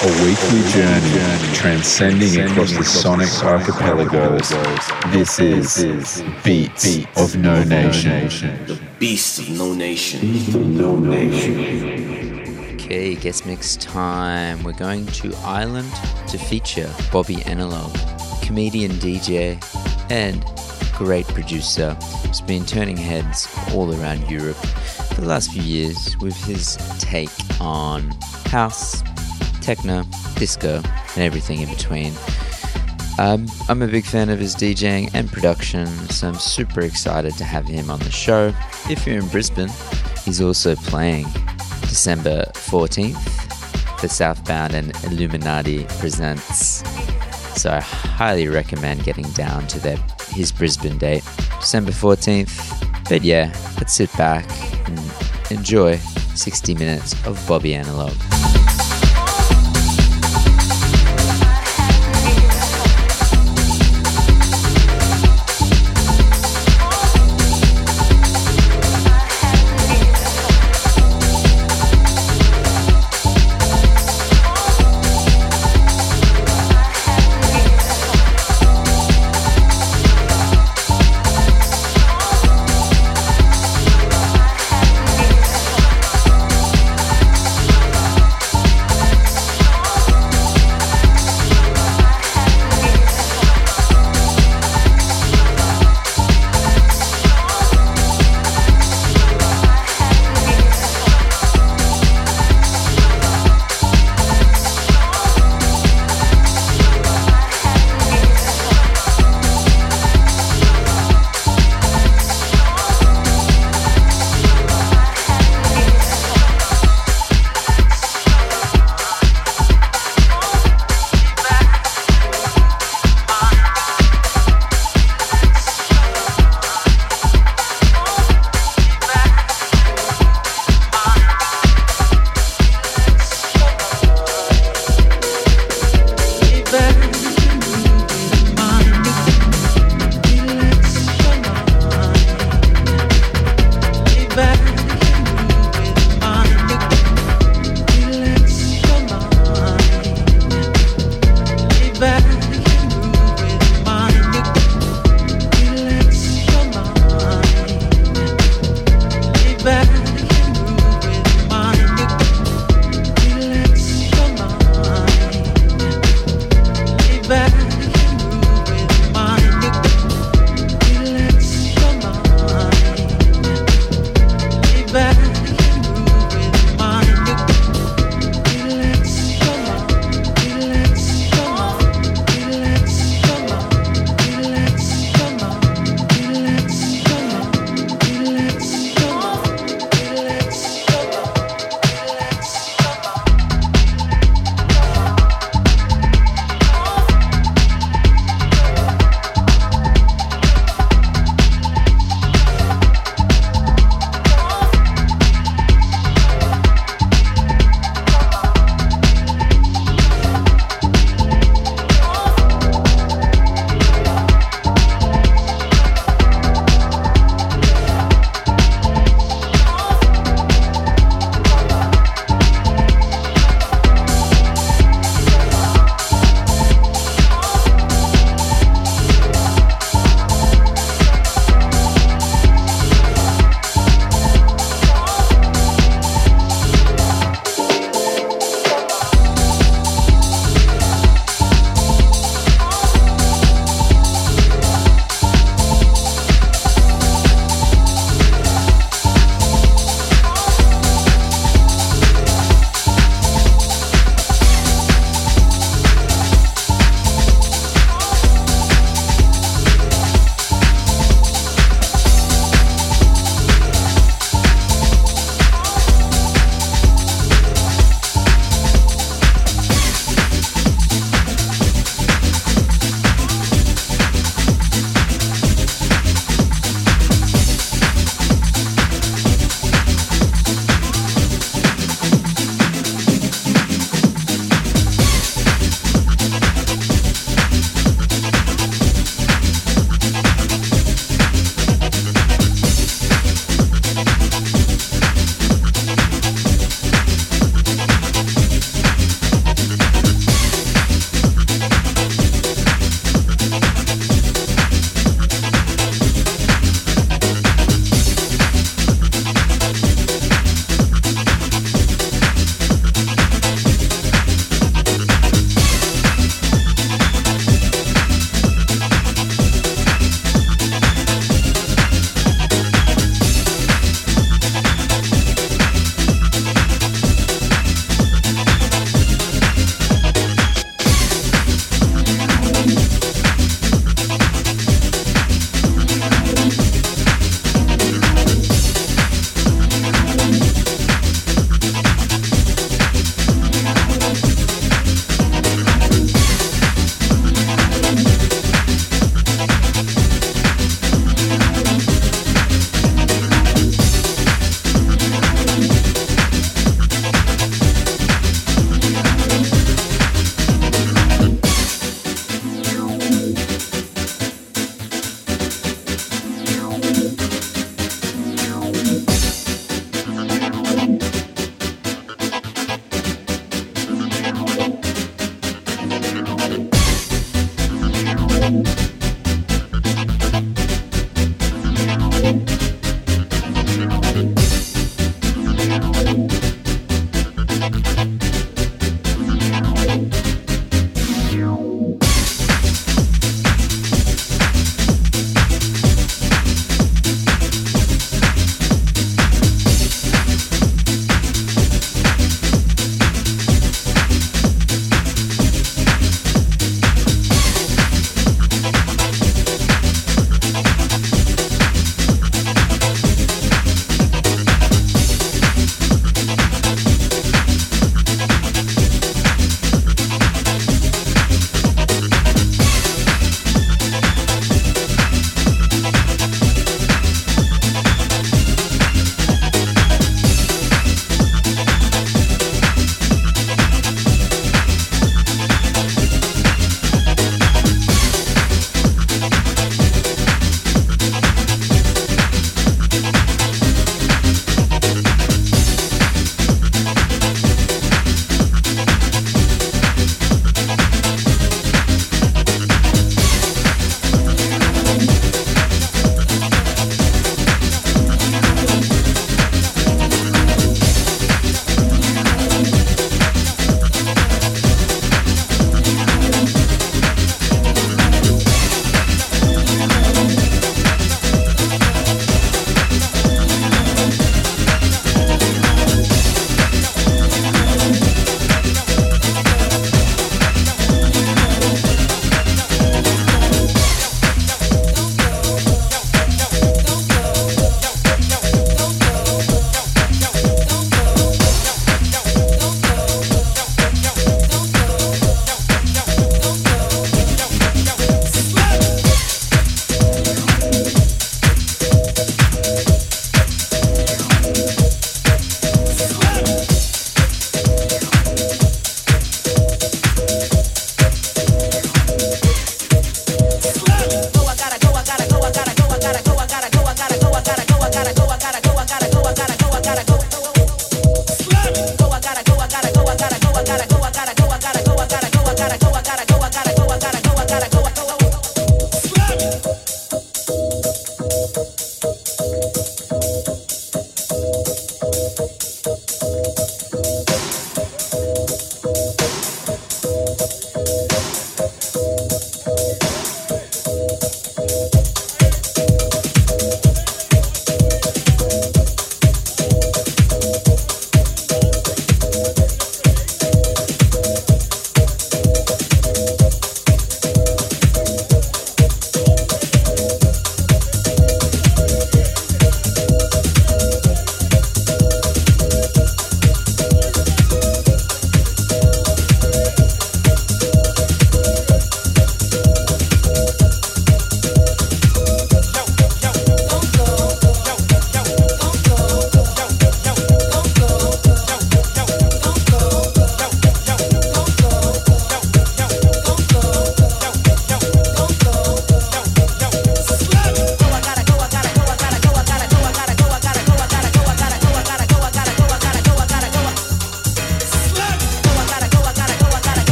A weekly journey transcending across the sonic archipelagos. This is Beats of No Nation. The Beast of No Nation. No Nation. Okay, guest mix time. We're going to Ireland to feature Bobby Analog, comedian DJ and great producer. who's been turning heads all around Europe for the last few years with his take on house, techno, disco, and everything in between. Um, I'm a big fan of his DJing and production, so I'm super excited to have him on the show. If you're in Brisbane, he's also playing December 14th for Southbound and Illuminati Presents. So I highly recommend getting down to their, his Brisbane date, December 14th. But yeah, let's sit back and enjoy 60 minutes of Bobby Analog.